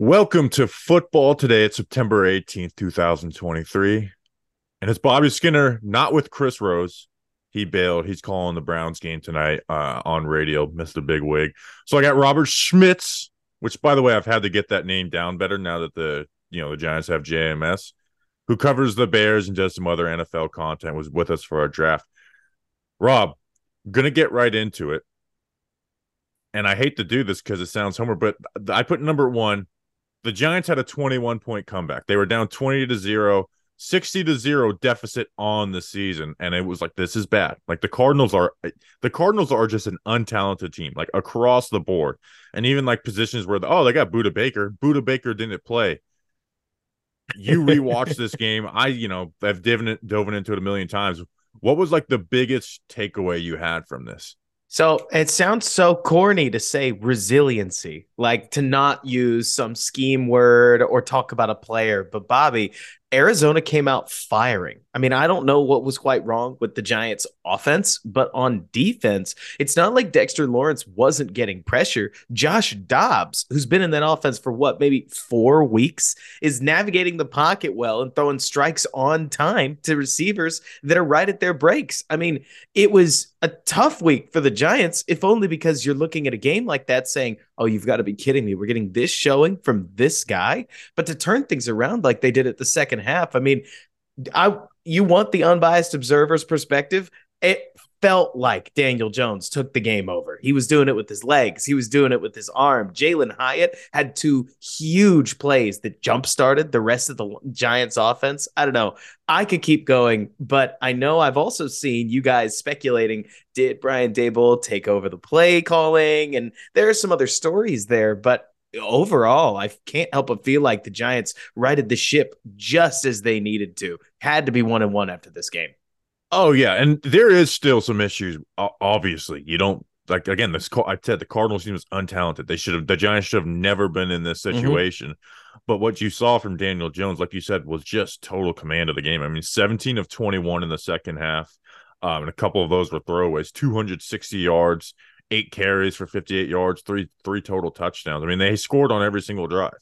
Welcome to football today. It's September 18th, 2023. And it's Bobby Skinner, not with Chris Rose. He bailed. He's calling the Browns game tonight uh, on radio, Missed Mr. Big Wig. So I got Robert Schmitz, which by the way, I've had to get that name down better now that the you know the Giants have JMS, who covers the Bears and does some other NFL content, was with us for our draft. Rob, gonna get right into it. And I hate to do this because it sounds homer, but I put number one the Giants had a 21 point comeback. They were down 20 to 0, 60 to 0 deficit on the season and it was like this is bad. Like the Cardinals are the Cardinals are just an untalented team like across the board. And even like positions where the, oh, they got Budda Baker. Budda Baker didn't play. You rewatch this game. I, you know, I've dove into it a million times. What was like the biggest takeaway you had from this? So it sounds so corny to say resiliency, like to not use some scheme word or talk about a player. But Bobby, Arizona came out firing. I mean, I don't know what was quite wrong with the Giants' offense, but on defense, it's not like Dexter Lawrence wasn't getting pressure. Josh Dobbs, who's been in that offense for what, maybe four weeks, is navigating the pocket well and throwing strikes on time to receivers that are right at their breaks. I mean, it was a tough week for the Giants, if only because you're looking at a game like that saying, oh, you've got to be kidding me. We're getting this showing from this guy. But to turn things around like they did at the second half, I mean, I you want the unbiased observer's perspective. It felt like Daniel Jones took the game over. He was doing it with his legs, he was doing it with his arm. Jalen Hyatt had two huge plays that jump started the rest of the Giants offense. I don't know. I could keep going, but I know I've also seen you guys speculating did Brian Daboll take over the play calling? And there are some other stories there, but overall, I can't help but feel like the Giants righted the ship just as they needed to. Had to be one and one after this game. Oh yeah, and there is still some issues. Obviously, you don't like again. This I said the Cardinals team was untalented. They should have the Giants should have never been in this mm-hmm. situation. Mm-hmm. But what you saw from Daniel Jones, like you said, was just total command of the game. I mean, seventeen of twenty-one in the second half, um, and a couple of those were throwaways. Two hundred sixty yards, eight carries for fifty-eight yards, three three total touchdowns. I mean, they scored on every single drive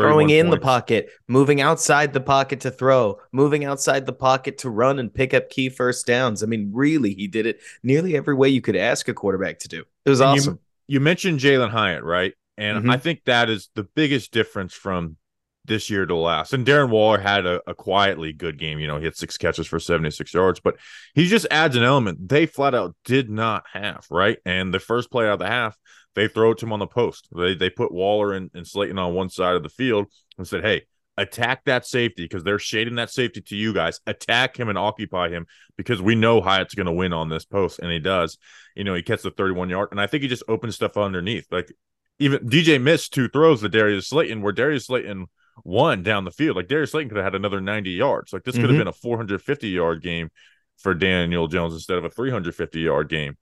throwing in points. the pocket, moving outside the pocket to throw, moving outside the pocket to run and pick up key first downs. I mean, really, he did it nearly every way you could ask a quarterback to do. It was and awesome. You, you mentioned Jalen Hyatt, right? And mm-hmm. I think that is the biggest difference from this year to last. And Darren Waller had a, a, quietly good game. You know, he had six catches for 76 yards, but he just adds an element they flat out did not have, right? And the first play out of the half, they throw it to him on the post. They they put Waller and, and Slayton on one side of the field and said, Hey, attack that safety because they're shading that safety to you guys. Attack him and occupy him because we know Hyatt's going to win on this post, and he does. You know, he gets the 31 yard, and I think he just opens stuff underneath. Like even DJ missed two throws to Darius Slayton, where Darius Slayton won down the field. Like Darius Slayton could have had another 90 yards. Like this mm-hmm. could have been a 450 yard game for Daniel Jones instead of a 350 yard game.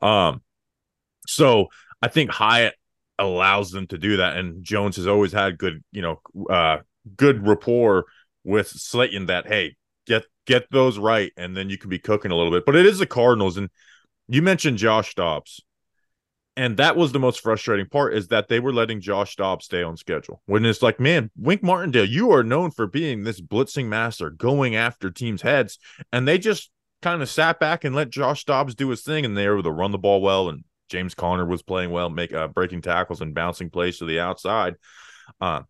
Um, so I think Hyatt allows them to do that, and Jones has always had good, you know, uh, good rapport with Slayton. That hey, get get those right, and then you can be cooking a little bit. But it is the Cardinals, and you mentioned Josh Dobbs, and that was the most frustrating part is that they were letting Josh Dobbs stay on schedule. When it's like, man, Wink Martindale, you are known for being this blitzing master, going after teams' heads, and they just kind of sat back and let Josh Dobbs do his thing, and they were able to run the ball well and James Conner was playing well, make uh, breaking tackles and bouncing plays to the outside. Uh,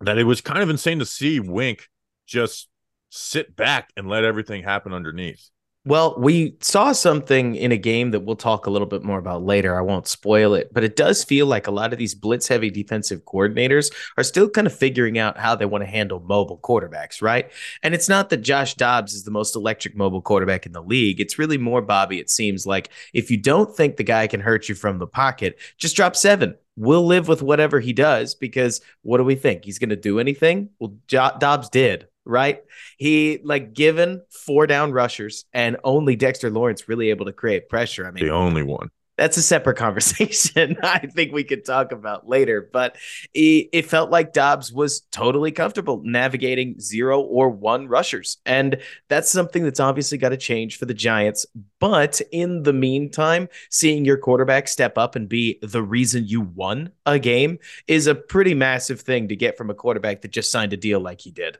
that it was kind of insane to see Wink just sit back and let everything happen underneath. Well, we saw something in a game that we'll talk a little bit more about later. I won't spoil it, but it does feel like a lot of these blitz heavy defensive coordinators are still kind of figuring out how they want to handle mobile quarterbacks, right? And it's not that Josh Dobbs is the most electric mobile quarterback in the league. It's really more Bobby. It seems like if you don't think the guy can hurt you from the pocket, just drop seven. We'll live with whatever he does because what do we think? He's going to do anything? Well, jo- Dobbs did right? He like given four down rushers and only Dexter Lawrence really able to create pressure. I mean, the only one. that's a separate conversation. I think we could talk about later. But it, it, felt like Dobbs was totally comfortable navigating zero or one rushers. And that's something that's obviously got to change for the Giants. But in the meantime, seeing your quarterback step up and be the reason you won a game is a pretty massive thing to get from a quarterback that just signed a deal like he did.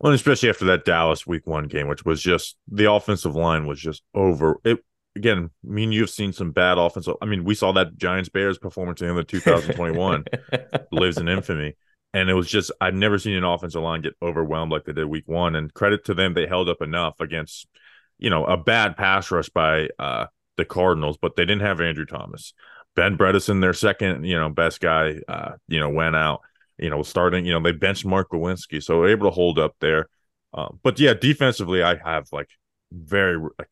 Well, especially after that Dallas week one game, which was just the offensive line was just over. It again, I mean, you've seen some bad offensive. I mean, we saw that Giants Bears performance in the 2021 lives in infamy. And it was just, I've never seen an offensive line get overwhelmed like they did week one. And credit to them, they held up enough against, you know, a bad pass rush by uh, the Cardinals, but they didn't have Andrew Thomas. Ben Bredeson, their second, you know, best guy, uh, you know, went out, you know, starting, you know, they benched Mark Glowinski. So able to hold up there. Um, but yeah, defensively, I have like very, like,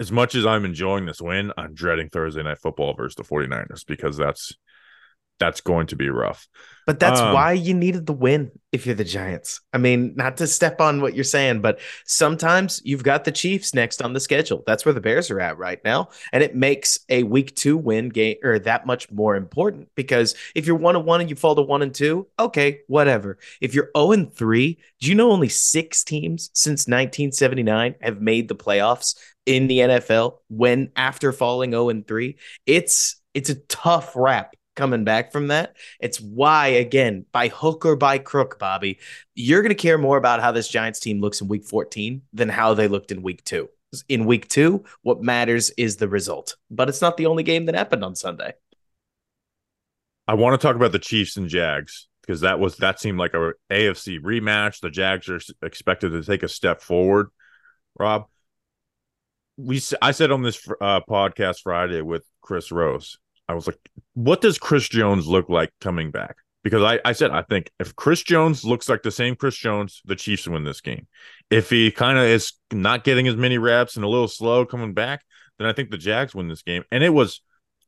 as much as I'm enjoying this win, I'm dreading Thursday night football versus the 49ers because that's that's going to be rough. But that's um, why you needed the win if you're the Giants. I mean, not to step on what you're saying, but sometimes you've got the Chiefs next on the schedule. That's where the Bears are at right now. And it makes a week two win game or that much more important because if you're one and one and you fall to one and two, okay, whatever. If you're 0 and three, do you know only six teams since 1979 have made the playoffs in the NFL when after falling 0 and 3? It's it's a tough rap coming back from that. It's why, again, by hook or by crook, Bobby, you're going to care more about how this Giants team looks in week 14 than how they looked in week two. In week two, what matters is the result, but it's not the only game that happened on Sunday. I want to talk about the Chiefs and Jags because that was that seemed like a AFC rematch. The Jags are expected to take a step forward. Rob, we I said on this uh, podcast Friday with Chris Rose, I was like, what does Chris Jones look like coming back? Because I, I said, I think if Chris Jones looks like the same Chris Jones, the Chiefs win this game. If he kind of is not getting as many reps and a little slow coming back, then I think the Jags win this game. And it was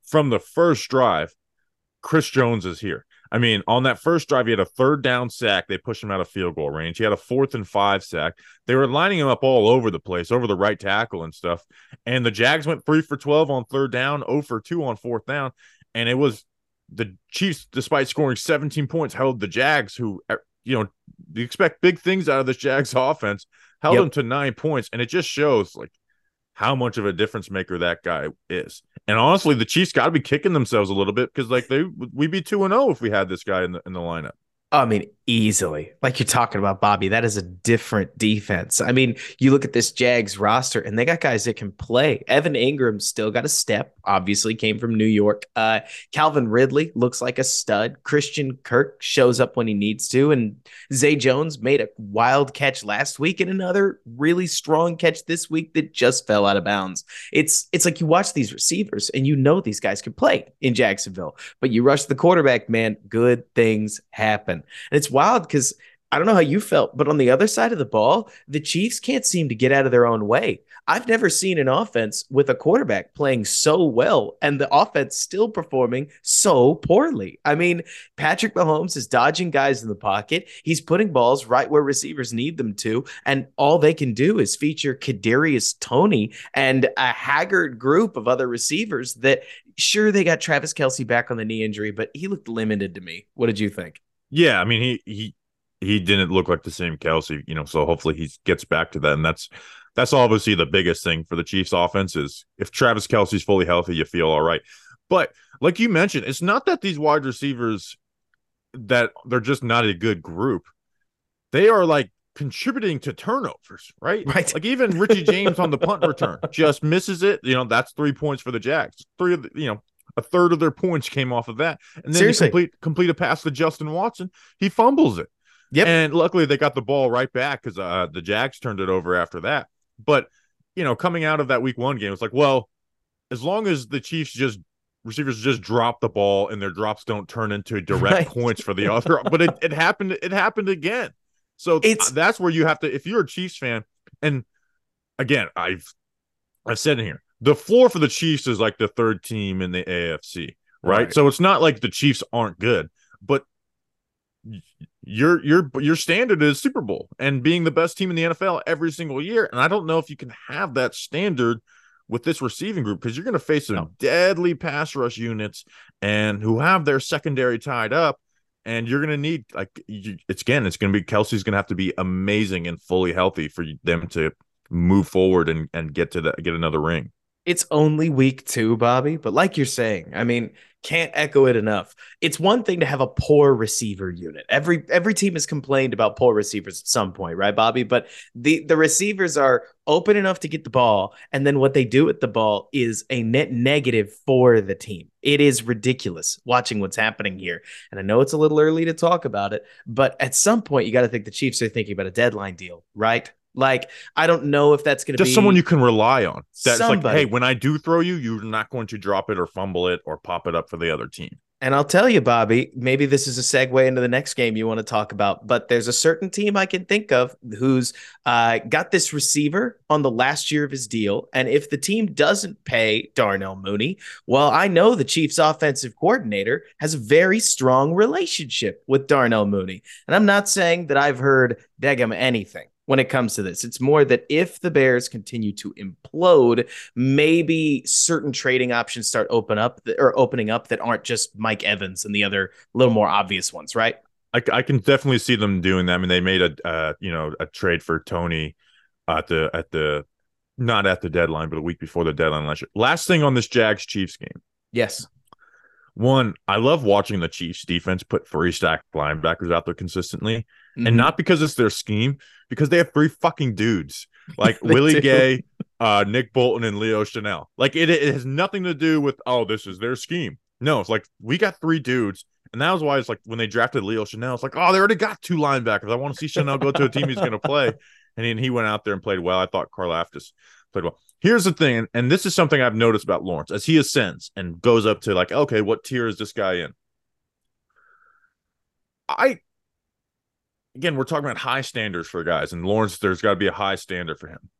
from the first drive, Chris Jones is here. I mean, on that first drive, he had a third down sack. They pushed him out of field goal range. He had a fourth and five sack. They were lining him up all over the place, over the right tackle and stuff. And the Jags went three for 12 on third down, 0 for 2 on fourth down. And it was the Chiefs, despite scoring 17 points, held the Jags, who, er, you know, you expect big things out of this Jags offense, held yep. them to nine points. And it just shows like how much of a difference maker that guy is. And honestly, the Chiefs got to be kicking themselves a little bit because like they we'd be two and zero oh if we had this guy in the in the lineup. I mean, easily. Like you're talking about, Bobby, that is a different defense. I mean, you look at this Jags roster and they got guys that can play. Evan Engram still got a step, obviously came from New York. Uh, Calvin Ridley looks like a stud. Christian Kirk shows up when he needs to. And Zay Jones made a wild catch last week and another really strong catch this week that just fell out of bounds. It's it's like you watch these receivers and you know these guys can play in Jacksonville, but you rush the quarterback, man, good things happen. And it's wild because I don't know how you felt, but on the other side of the ball, the Chiefs can't seem to get out of their own way. I've never seen an offense with a quarterback playing so well and the offense still performing so poorly. I mean, Patrick Mahomes is dodging guys in the pocket. He's putting balls right where receivers need them to, and all they can do is feature Kadarius Toney and a haggard group of other receivers that sure they got Travis Kelce back on the knee injury, but he looked limited to me. What did you think? Yeah, I mean he he he didn't look like the same Kelce, you know. So hopefully he gets back to that, and that's that's obviously the biggest thing for the Chiefs offense is if Travis Kelce's fully healthy, you feel all right. But like you mentioned, it's not that these wide receivers that they're just not a good group. They are like contributing to turnovers, right? Right. Like even Richie James on the punt return just misses it. You know, that's three points for the Jags. Three of the, you know, a third of their points came off of that. And then Seriously. complete complete a pass to Justin Watson. He fumbles it. Yep. And luckily they got the ball right back because uh, the Jags turned it over after that. But you know, coming out of that week one game, it's like, well, as long as the Chiefs just receivers just drop the ball and their drops don't turn into direct right. points for the other. but it, it happened, it happened again. So it's that's where you have to, if you're a Chiefs fan, and again, I've I've said in here, the floor for the Chiefs is like the third team in the AFC, right? right? So it's not like the Chiefs aren't good, but your your your standard is Super Bowl and being the best team in the NFL every single year. And I don't know if you can have that standard with this receiving group because you're going to face some no. deadly pass rush units and who have their secondary tied up. And you're going to need like you, it's again, it's going to be Kelce's going to have to be amazing and fully healthy for them to move forward and and get to the get another ring. It's only week two, Bobby. But like you're saying, I mean, can't echo it enough. It's one thing to have a poor receiver unit. Every every team has complained about poor receivers at some point, right, Bobby? But the the receivers are open enough to get the ball, and then what they do with the ball is a net negative for the team. It is ridiculous watching what's happening here. And I know it's a little early to talk about it, but at some point you got to think the Chiefs are thinking about a deadline deal, right? Like, I don't know if that's going to be just someone you can rely on. That's somebody. like, hey, when I do throw you, you're not going to drop it or fumble it or pop it up for the other team. And I'll tell you, Bobby, maybe this is a segue into the next game you want to talk about, but there's a certain team I can think of who's uh, got this receiver on the last year of his deal. And if the team doesn't pay Darnell Mooney, well, I know the Chiefs offensive coordinator has a very strong relationship with Darnell Mooney. And I'm not saying that I've heard Degum anything when it comes to this. It's more that if the Bears continue to implode, maybe certain trading options start open up or opening up that aren't just Mike Evans and the other little more obvious ones, right? I, I can definitely see them doing that. I mean, they made a uh, you know a trade for Toney at the at the not at the deadline, but a week before the deadline last year. Last thing on this Jags Chiefs game. Yes. One, I love watching the Chiefs defense put three stack linebackers out there consistently. Mm-hmm. And not because it's their scheme, because they have three fucking dudes like Willie do. Gay, uh, Nick Bolton, and Leo Chenal. Like it, it has nothing to do with oh, this is their scheme. No, it's like we got three dudes. And that was why it's like when they drafted Leo Chenal, it's like, oh, they already got two linebackers. I want to see Chenal go to a team he's going to play. And then he went out there and played well. I thought Karlaftis played well. Here's the thing, and this is something I've noticed about Lawrence as he ascends and goes up to like, okay, what tier is this guy in? I again, we're talking about high standards for guys, and Lawrence, there's got to be a high standard for him.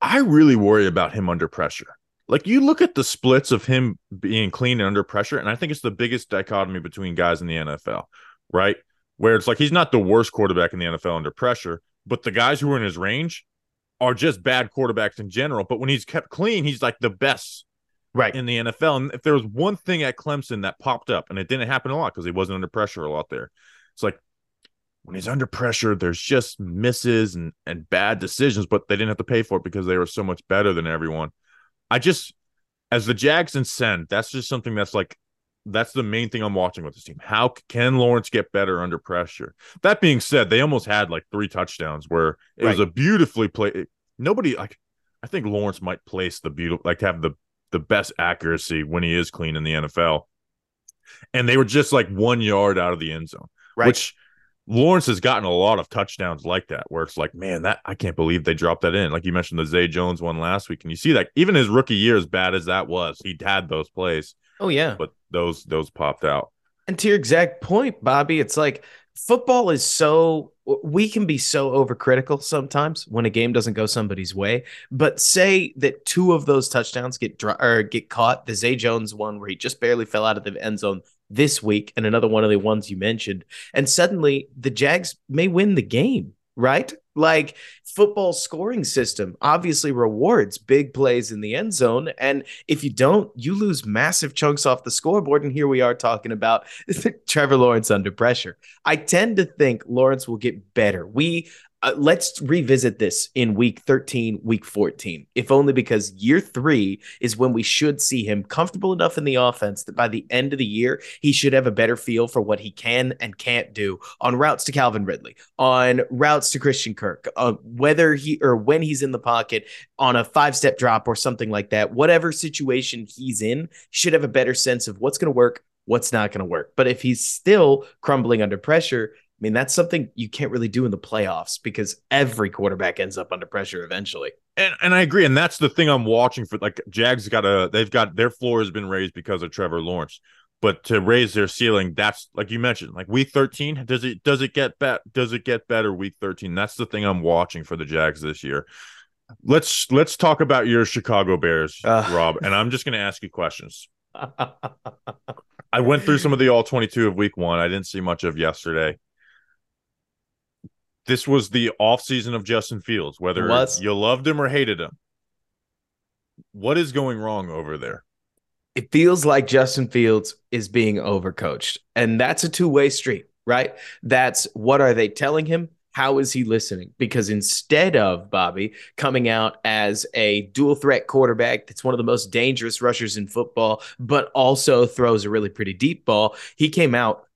I really worry about him under pressure. Like you look at the splits of him being clean and under pressure, and I think it's the biggest dichotomy between guys in the NFL, right? Where it's like he's not the worst quarterback in the NFL under pressure, but the guys who are in his range are just bad quarterbacks in general. But when he's kept clean, he's like the best right in the NFL. And if there was one thing at Clemson that popped up, and it didn't happen a lot because he wasn't under pressure a lot there, it's like when he's under pressure, there's just misses and, and bad decisions, but they didn't have to pay for it because they were so much better than everyone. I just, as the Jags ascend, that's just something that's like, that's the main thing I'm watching with this team. How can Lawrence get better under pressure? That being said, they almost had like three touchdowns where it right. was a beautifully played nobody like I think Lawrence might place the beautiful like have the the best accuracy when he is clean in the NFL. And they were just like one yard out of the end zone, right. which Lawrence has gotten a lot of touchdowns like that, where it's like, man, that I can't believe they dropped that in. Like you mentioned the Zay Jones one last week, and you see that even his rookie year, as bad as that was, he had those plays. Oh yeah, but those those popped out. And to your exact point, Bobby, it's like football is so we can be so overcritical sometimes when a game doesn't go somebody's way. But say that two of those touchdowns get dry, or get caught. The Zay Jones one where he just barely fell out of the end zone this week, and another one of the ones you mentioned, and suddenly the Jags may win the game right? Like football scoring system obviously rewards big plays in the end zone. And if you don't, you lose massive chunks off the scoreboard. And here we are talking about Trevor Lawrence under pressure. I tend to think Lawrence will get better. We uh, let's revisit this in week 13, week 14, if only because year three is when we should see him comfortable enough in the offense that by the end of the year, he should have a better feel for what he can and can't do on routes to Calvin Ridley, on routes to Christian Kirk, uh, whether he or when he's in the pocket on a five step drop or something like that, whatever situation he's in, should have a better sense of what's going to work, what's not going to work. But if he's still crumbling under pressure, I mean, that's something you can't really do in the playoffs because every quarterback ends up under pressure eventually. And and I agree, and that's the thing I'm watching for. Like Jags got a, they've got their floor has been raised because of Trevor Lawrence, but to raise their ceiling, that's like you mentioned, like week 13. Does it does it get bet? Does it get better week 13? That's the thing I'm watching for the Jags this year. Let's let's talk about your Chicago Bears, uh. Rob, and I'm just going to ask you questions. I went through some of the all 22 of week one. I didn't see much of yesterday this was the off season of Justin Fields, whether you loved him or hated him. what is going wrong over there? It feels like Justin Fields is being overcoached, and that's a two way street, right? That's what are they telling him? How is he listening? Because instead of Bobby coming out as a dual threat quarterback that's one of the most dangerous rushers in football, but also throws a really pretty deep ball, he came out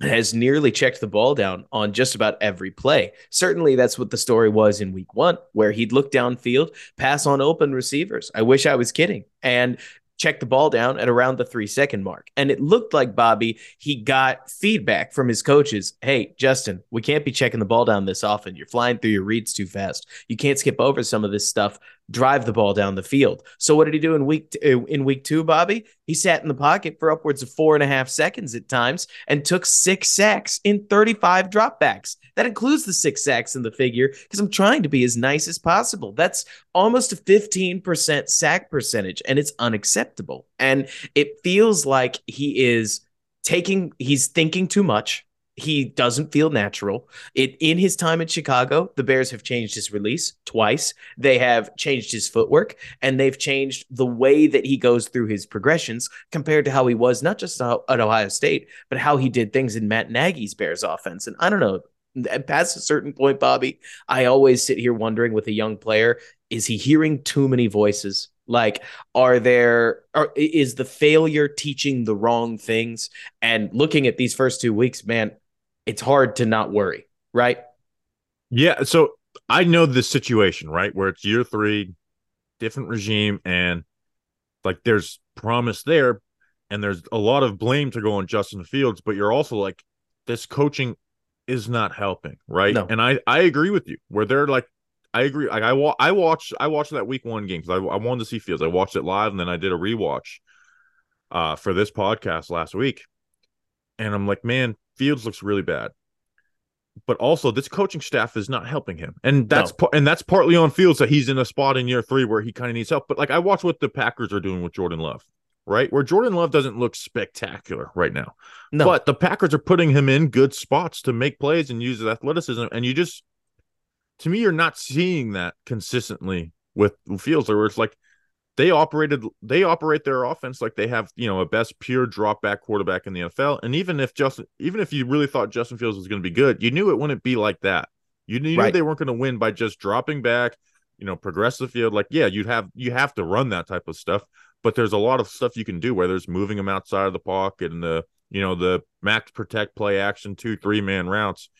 has nearly checked the ball down on just about every play. Certainly, that's what the story was in week one, where he'd look downfield, pass on open receivers. I wish I was kidding. And check the ball down at around the three second mark. And it looked like Bobby, he got feedback from his coaches. Hey, Justin, we can't be checking the ball down this often. You're flying through your reads too fast. You can't skip over some of this stuff drive the ball down the field. So what did he do in week t- uh, in week two, Bobby? He sat in the pocket for upwards of four and a half seconds at times and took six sacks in 35 dropbacks. That includes the six sacks in the figure because I'm trying to be as nice as possible. That's almost a 15% sack percentage, and it's unacceptable. And it feels like he is taking, he's thinking too much he doesn't feel natural. It in his time in Chicago, the Bears have changed his release twice. They have changed his footwork and they've changed the way that he goes through his progressions compared to how he was not just at Ohio State, but how he did things in Matt Nagy's Bears offense. And I don't know, past a certain point, Bobby, I always sit here wondering with a young player, is he hearing too many voices? Like, are there, are, is the failure teaching the wrong things? And looking at these first two weeks, man, it's hard to not worry, right? Yeah. So I know this situation, right? Where it's year three, different regime, and like there's promise there, and there's a lot of blame to go on Justin Fields, but you're also like, this coaching is not helping, right? No. And I I agree with you. Where they're like, I agree. Like I wa- I watched I watched that week one game because I, I wanted to see Fields. I watched it live and then I did a rewatch uh for this podcast last week. And I'm like, man, Fields looks really bad. But also, this coaching staff is not helping him, and that's no. and that's partly on Fields that he's in a spot in year three where he kind of needs help. But like I watch what the Packers are doing with Jordan Love, right? Where Jordan Love doesn't look spectacular right now, no. but the Packers are putting him in good spots to make plays and use his athleticism, and you just, to me, you're not seeing that consistently with Fields, where it's like they operated they operate their offense like they have you know a best pure drop back quarterback in the NFL. And even if Justin, even if you really thought Justin Fields was going to be good, you knew it wouldn't be like that. You knew right. they weren't going to win by just dropping back, you know, progress the field. Like yeah, you'd have you have to run that type of stuff, but there's a lot of stuff you can do. Whether it's moving them outside of the pocket and the you know the max protect play action two three man routes.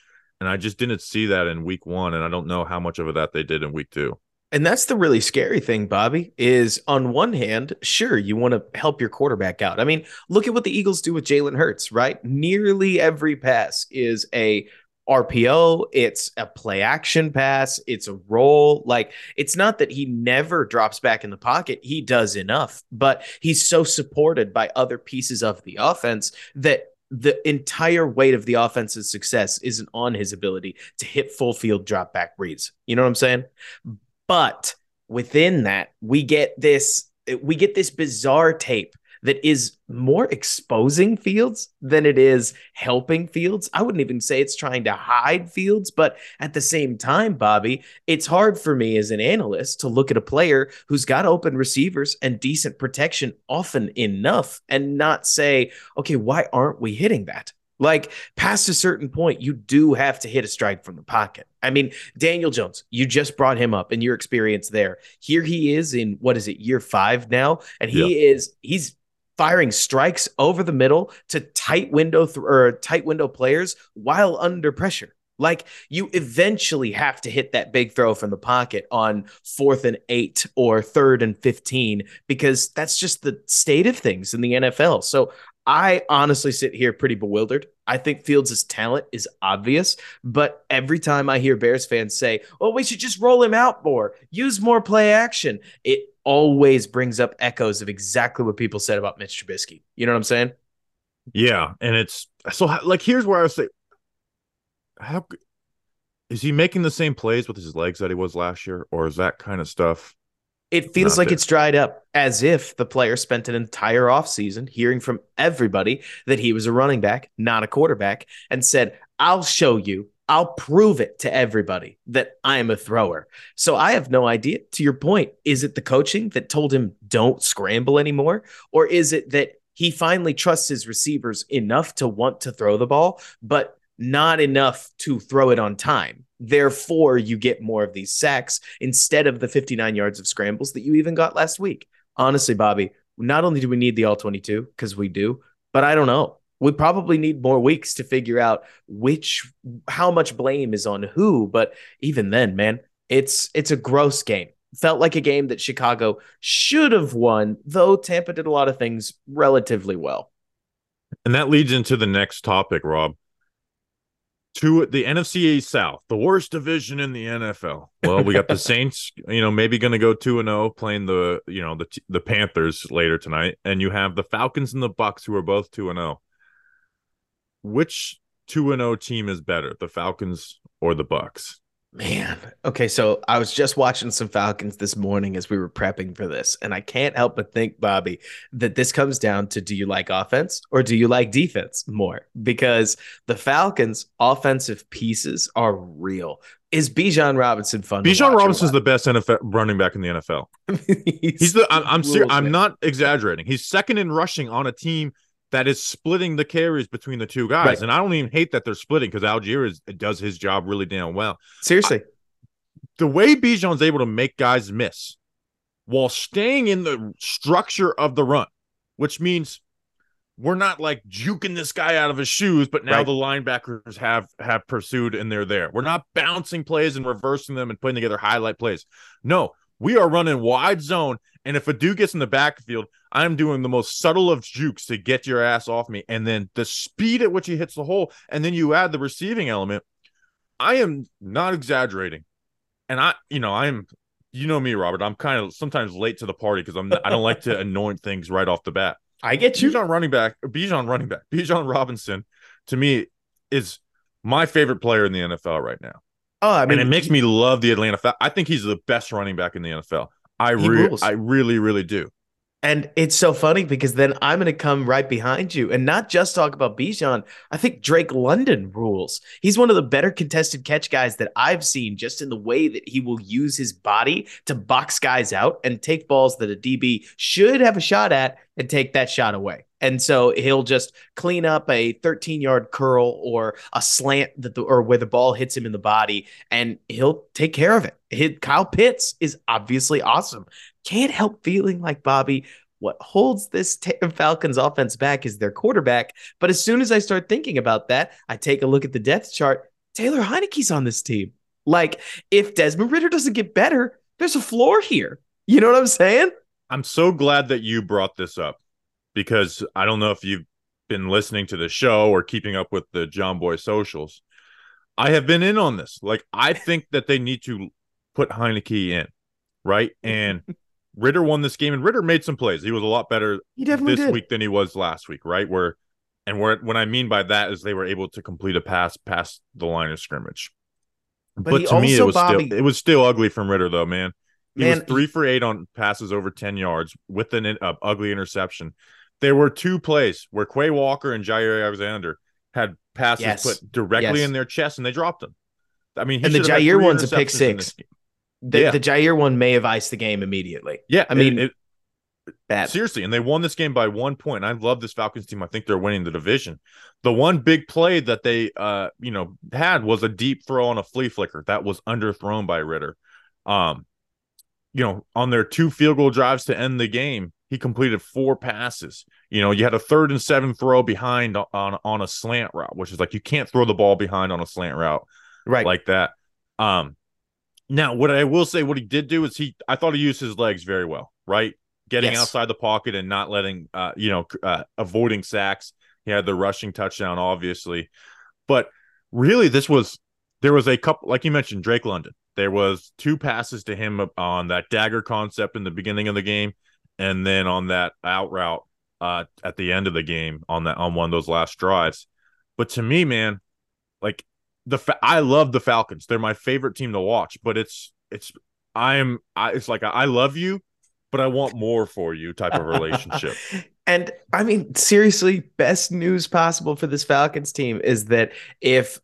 And I just didn't see that in week one, and I don't know how much of that they did in week two. And that's the really scary thing, Bobby, is on one hand, sure, you want to help your quarterback out. I mean, look at what the Eagles do with Jalen Hurts, right? Nearly every pass is a RPO, it's a play action pass, it's a roll. Like, it's not that he never drops back in the pocket. He does enough, but he's so supported by other pieces of the offense that the entire weight of the offense's success isn't on his ability to hit full field drop back reads. You know what I'm saying? But within that, we get this we get this bizarre tape that is more exposing fields than it is helping fields. I wouldn't even say it's trying to hide fields, but at the same time, Bobby, it's hard for me as an analyst to look at a player who's got open receivers and decent protection often enough and not say, okay, why aren't we hitting that? Like past a certain point, you do have to hit a strike from the pocket. I mean, Daniel Jones, you just brought him up in your experience there. Here he is in what is it, year five now? And he yeah. is, he's firing strikes over the middle to tight window th- or tight window players while under pressure. Like you eventually have to hit that big throw from the pocket on fourth and eight or third and 15 because that's just the state of things in the NFL. So I honestly sit here pretty bewildered. I think Fields' talent is obvious, but every time I hear Bears fans say, "Oh, we should just roll him out more, use more play action," it always brings up echoes of exactly what people said about Mitch Trubisky. You know what I'm saying? Yeah, and it's so like here's where I was say, how is he making the same plays with his legs that he was last year, or is that kind of stuff it feels like it's dried up as if the player spent an entire offseason hearing from everybody that he was a running back, not a quarterback, and said, I'll show you I'll prove it to everybody that I am a thrower. So I have no idea. To your point, is it the coaching that told him don't scramble anymore? Or is it that he finally trusts his receivers enough to want to throw the ball, but not enough to throw it on time? Therefore, you get more of these sacks instead of the 59 yards of scrambles that you even got last week. Honestly, Bobby, not only do we need the all 22, because we do, but I don't know we probably need more weeks to figure out which how much blame is on who but even then man it's it's a gross game felt like a game that chicago should have won though tampa did a lot of things relatively well and that leads into the next topic rob to the NFC South, the worst division in the NFL. Well, we got the Saints, you know, maybe going to go 2 and 0 playing the, you know, the the Panthers later tonight, and you have the Falcons and the Bucs who are both 2 and 0 which 2 and 0 team is better, the Falcons or the Bucs? Man, okay, so I was just watching some Falcons this morning as we were prepping for this, and I can't help but think, Bobby, that this comes down to do you like offense or do you like defense more? Because the Falcons' offensive pieces are real. Is Bijan Robinson fun? Bijan Robinson's the best NFL running back in the NFL. he's, he's the. I'm. I'm, ser- I'm not exaggerating. He's second in rushing on a team that is splitting the carries between the two guys. Right. And I don't even hate that they're splitting because Allgeier is, does his job really damn well. Seriously. I, the way Bijan's able to make guys miss while staying in the structure of the run, which means we're not like juking this guy out of his shoes, but now right. the linebackers have have pursued and they're there. We're not bouncing plays and reversing them and putting together highlight plays. No, we are running wide zone. And if a dude gets in the backfield, I'm doing the most subtle of jukes to get your ass off me. And then the speed at which he hits the hole, and then you add the receiving element. I am not exaggerating. And I, you know, I'm, you know me, Robert. I'm kind of sometimes late to the party because I'm, I don't like to anoint things right off the bat. I get you. Bijan running back, Bijan running back, Bijan Robinson, to me is my favorite player in the NFL right now. Oh, I mean, and it makes me love the Atlanta. Fal- I think he's the best running back in the NFL. I really, I really, really do. And it's so funny because then I'm going to come right behind you and not just talk about Bijan. I think Drake London rules. He's one of the better contested catch guys that I've seen just in the way that he will use his body to box guys out and take balls that a DB should have a shot at and take that shot away. And so he'll just clean up a 13 yard curl or a slant that the, or where the ball hits him in the body and he'll take care of it. His, Kyle Pitts is obviously awesome. Can't help feeling like Bobby. What holds this t- Falcons offense back is their quarterback. But as soon as I start thinking about that, I take a look at the depth chart. Taylor Heinicke's on this team. Like, if Desmond Ridder doesn't get better, there's a floor here. You know what I'm saying? I'm so glad that you brought this up because I don't know if you've been listening to the show or keeping up with the John Boy socials. I have been in on this. Like, I think that they need to put Heinicke in, right? And Ridder won this game, and Ridder made some plays. He was a lot better this did. week than he was last week, right? Where and where what I mean by that is they were able to complete a pass past the line of scrimmage. But, but to me, it was Bobby, still it was still ugly from Ridder though, man. He man, was three for eight on passes over ten yards with an uh, ugly interception. There were two plays where Quay Walker and Jaire Alexander had passes yes. put directly yes. in their chest, and they dropped them. I mean, and the Jaire one's a pick six. The, yeah. the Jaire one may have iced the game immediately. Yeah, I mean, it, it, bad. Seriously, and they won this game by one point. I love this Falcons team. I think they're winning the division. The one big play that they, uh, you know, had was a deep throw on a flea flicker that was underthrown by Ridder. Um, you know, on their two field goal drives to end the game, he completed four passes. You know, you had a third and seven throw behind on on a slant route, which is like you can't throw the ball behind on a slant route, right? Like that. Um, now, what I will say, what he did do is he, I thought he used his legs very well, right? Getting yes. outside the pocket and not letting, uh, you know, uh, avoiding sacks. He had the rushing touchdown, obviously, but really, this was there was a couple, like you mentioned, Drake London. There was two passes to him on that dagger concept in the beginning of the game, and then on that out route uh, at the end of the game on that on one of those last drives. But to me, man, like the I love the Falcons. They're my favorite team to watch, but it's it's I'm I, it's like I love you, but I want more for you type of relationship. and I mean, seriously, best news possible for this Falcons team is that if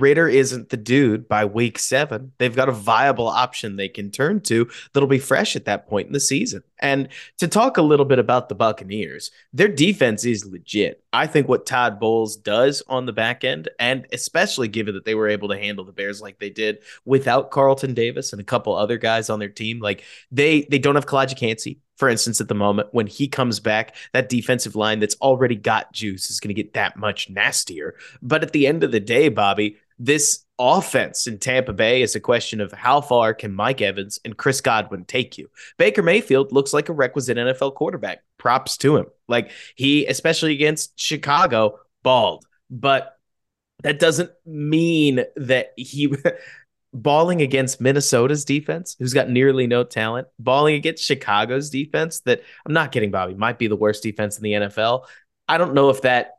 Ridder isn't the dude by week seven. They've got a viable option they can turn to that'll be fresh at that point in the season. And to talk a little bit about the Buccaneers, their defense is legit. I think what Todd Bowles does on the back end, and especially given that they were able to handle the Bears like they did without Carlton Davis and a couple other guys on their team, like they they don't have Calijah Kancey, for instance, at the moment, when he comes back, that defensive line that's already got juice is going to get that much nastier. But at the end of the day, Bobby, this offense in Tampa Bay is a question of how far can Mike Evans and Chris Godwin take you. Baker Mayfield looks like a requisite NFL quarterback. Props to him. Like he, especially against Chicago, balled. But that doesn't mean that he balling against Minnesota's defense, who's got nearly no talent, balling against Chicago's defense, that I'm not kidding, Bobby, might be the worst defense in the NFL. I don't know if that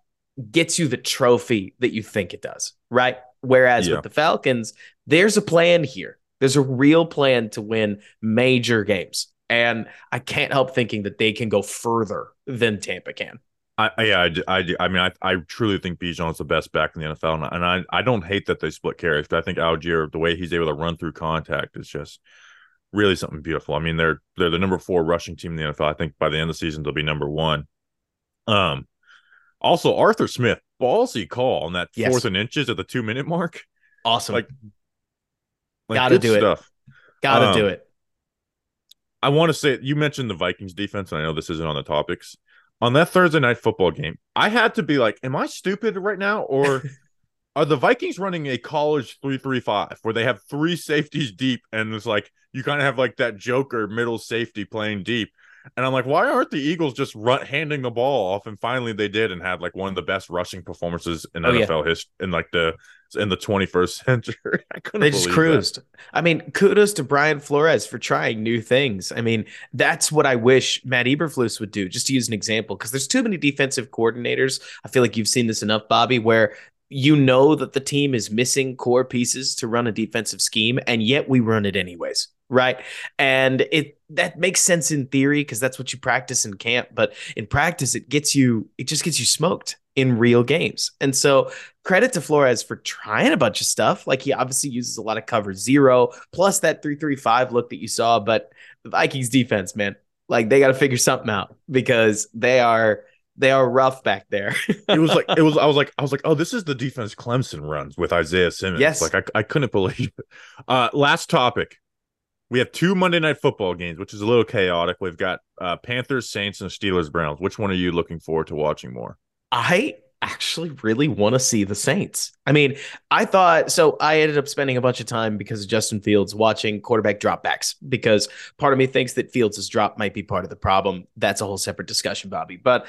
gets you the trophy that you think it does, right? Whereas yeah. with the Falcons, there's a plan here. There's a real plan to win major games. And I can't help thinking that they can go further than Tampa can. I, yeah, I, I, I mean, I, I truly think Bijan's the best back in the NFL, and, and I, I don't hate that they split carries. But I think Allgeier, the way he's able to run through contact, is just really something beautiful. I mean, they're they're the number four rushing team in the NFL. I think by the end of the season they'll be number one. Um, also Arthur Smith, ballsy call on that yes. fourth and inches at the two minute mark. Awesome, like, like gotta do stuff. it. Gotta um, do it. I want to say you mentioned the Vikings defense, and I know this isn't on the topics on that Thursday night football game, I had to be like, am I stupid right now? Or are the Vikings running a college 335 where they have three safeties deep and it's like you kind of have like that Joker middle safety playing deep? And I'm like, why aren't the Eagles just run, handing the ball off? And finally, they did, and had like one of the best rushing performances in oh, NFL yeah. history in like the in the 21st century. I couldn't. They just cruised. That. I mean, kudos to Brian Flores for trying new things. I mean, that's what I wish Matt Eberflus would do. Just to use an example, because there's too many defensive coordinators. I feel like you've seen this enough, Bobby, where you know that the team is missing core pieces to run a defensive scheme, and yet we run it anyways right? And it that makes sense in theory because that's what you practice in camp but in practice it gets you it just gets you smoked in real games. And so credit to flores for trying a bunch of stuff. Like he obviously uses a lot of cover zero plus that 335 look that you saw but the vikings defense man like they got to figure something out because they are they are rough back there. it was like it was. I was like I was like, oh, this is the defense Clemson runs with Isaiah Simmons. Yes, like I, I couldn't believe it. Uh, last topic we have two Monday night football games, which is a little chaotic. We've got uh, Panthers, Saints, and Steelers, Browns. Which one are you looking forward to watching more? I actually really want to see the Saints. I mean, I thought so. I ended up spending a bunch of time because of Justin Fields watching quarterback dropbacks because part of me thinks that Fields' drop might be part of the problem. That's a whole separate discussion, Bobby. But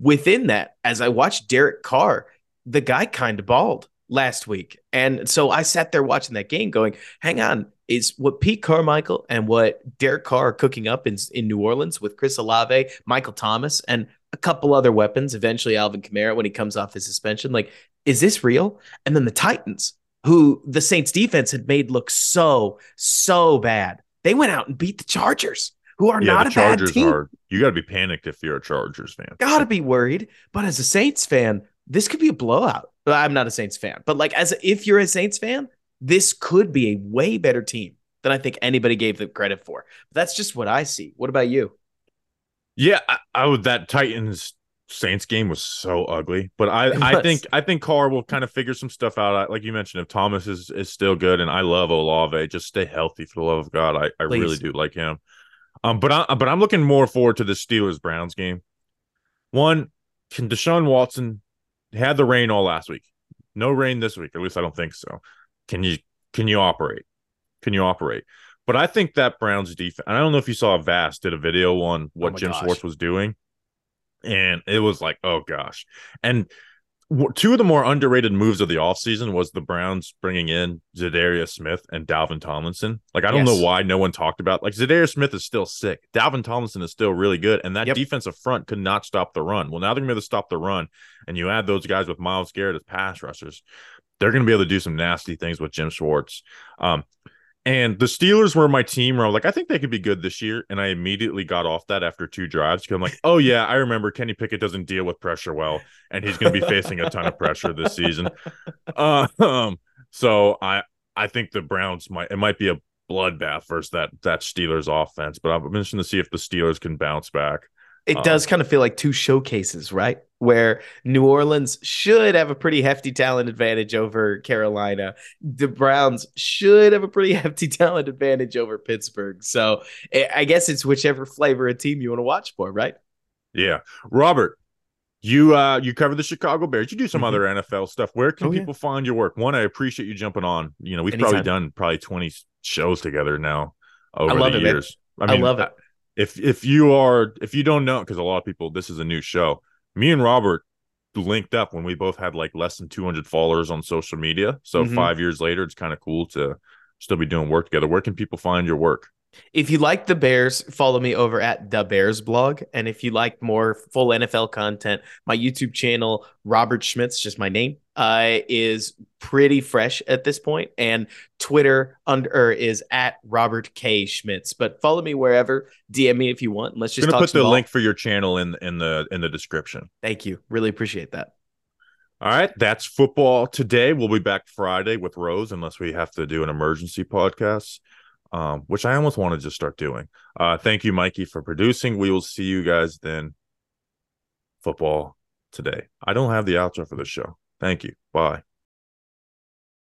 within that, as I watched Derek Carr, the guy kind of balled last week. And so I sat there watching that game going, hang on, is what Pete Carmichael and what Derek Carr are cooking up in, in New Orleans with Chris Olave, Michael Thomas, and a couple other weapons, eventually Alvin Kamara when he comes off his suspension. Like, is this real? And then the Titans, who the Saints defense had made look so, so bad. They went out and beat the Chargers, who are yeah, not a Chargers bad team. Are, you got to be panicked if you're a Chargers fan. Got to be worried. But as a Saints fan, this could be a blowout. I'm not a Saints fan, but like as a, if you're a Saints fan, this could be a way better team than I think anybody gave them credit for. That's just what I see. What about you? Yeah, I, I would. That Titans Saints game was so ugly, but I I think I think Carr will kind of figure some stuff out. Like you mentioned, if Thomas is is still good, and I love Olave, just stay healthy for the love of God. I I really do like him. Um, but I but I'm looking more forward to the Steelers Browns game. One, can Deshaun Watson had the rain all last week? No rain this week, at least I don't think so. Can you can you operate? Can you operate? But I think that Browns defense. I don't know if you saw Vast did a video on what oh Jim gosh. Schwartz was doing, and it was like, oh gosh. And two of the more underrated moves of the offseason was the Browns bringing in Za'Darius Smith and Dalvin Tomlinson. Like, I don't yes. know why no one talked about like Za'Darius Smith is still sick. Dalvin Tomlinson is still really good. And that yep. defensive front could not stop the run. Well, now they're going to be able to stop the run. And you add those guys with Myles Garrett as pass rushers they're going to be able to do some nasty things with Jim Schwartz. Um, and the Steelers were my team where I was like, I think they could be good this year. And I immediately got off that after two drives because I'm like, oh, yeah, I remember Kenny Pickett doesn't deal with pressure well, and he's going to be facing a ton of pressure this season. Uh, um, So I I think the Browns might it might be a bloodbath versus that that Steelers offense, but I'm interested to see if the Steelers can bounce back. It um, does kind of feel like two showcases, right? Where New Orleans should have a pretty hefty talent advantage over Carolina. The Browns should have a pretty hefty talent advantage over Pittsburgh. So I guess it's whichever flavor of team you want to watch for, right? Yeah. Robert, you uh you cover the Chicago Bears. You do some mm-hmm. other NFL stuff. Where can oh, people yeah. find your work? One, I appreciate you jumping on. You know, we've Anytime. probably done probably 20 shows together now over the years. It, I, mean, I love it if if you are if you don't know because a lot of people this is a new show me and robert linked up when we both had like less than 200 followers on social media so mm-hmm. five years later it's kind of cool to still be doing work together where can people find your work if you like the Bears, follow me over at the Bears blog. And if you like more full NFL content, my YouTube channel, Robert Schmitz, just my name, uh, is pretty fresh at this point, and Twitter under is at Robert K Schmitz. But follow me wherever, DM me if you want. Let's just put the ball. link for your channel in in the in the description. Thank you, really appreciate that. All right, that's football today. We'll be back Friday with Rose, unless we have to do an emergency podcast um, which I almost want to just start doing. Uh, thank you, Mikey, for producing. We will see you guys then. Football today. I don't have the outro for the show. Thank you. Bye.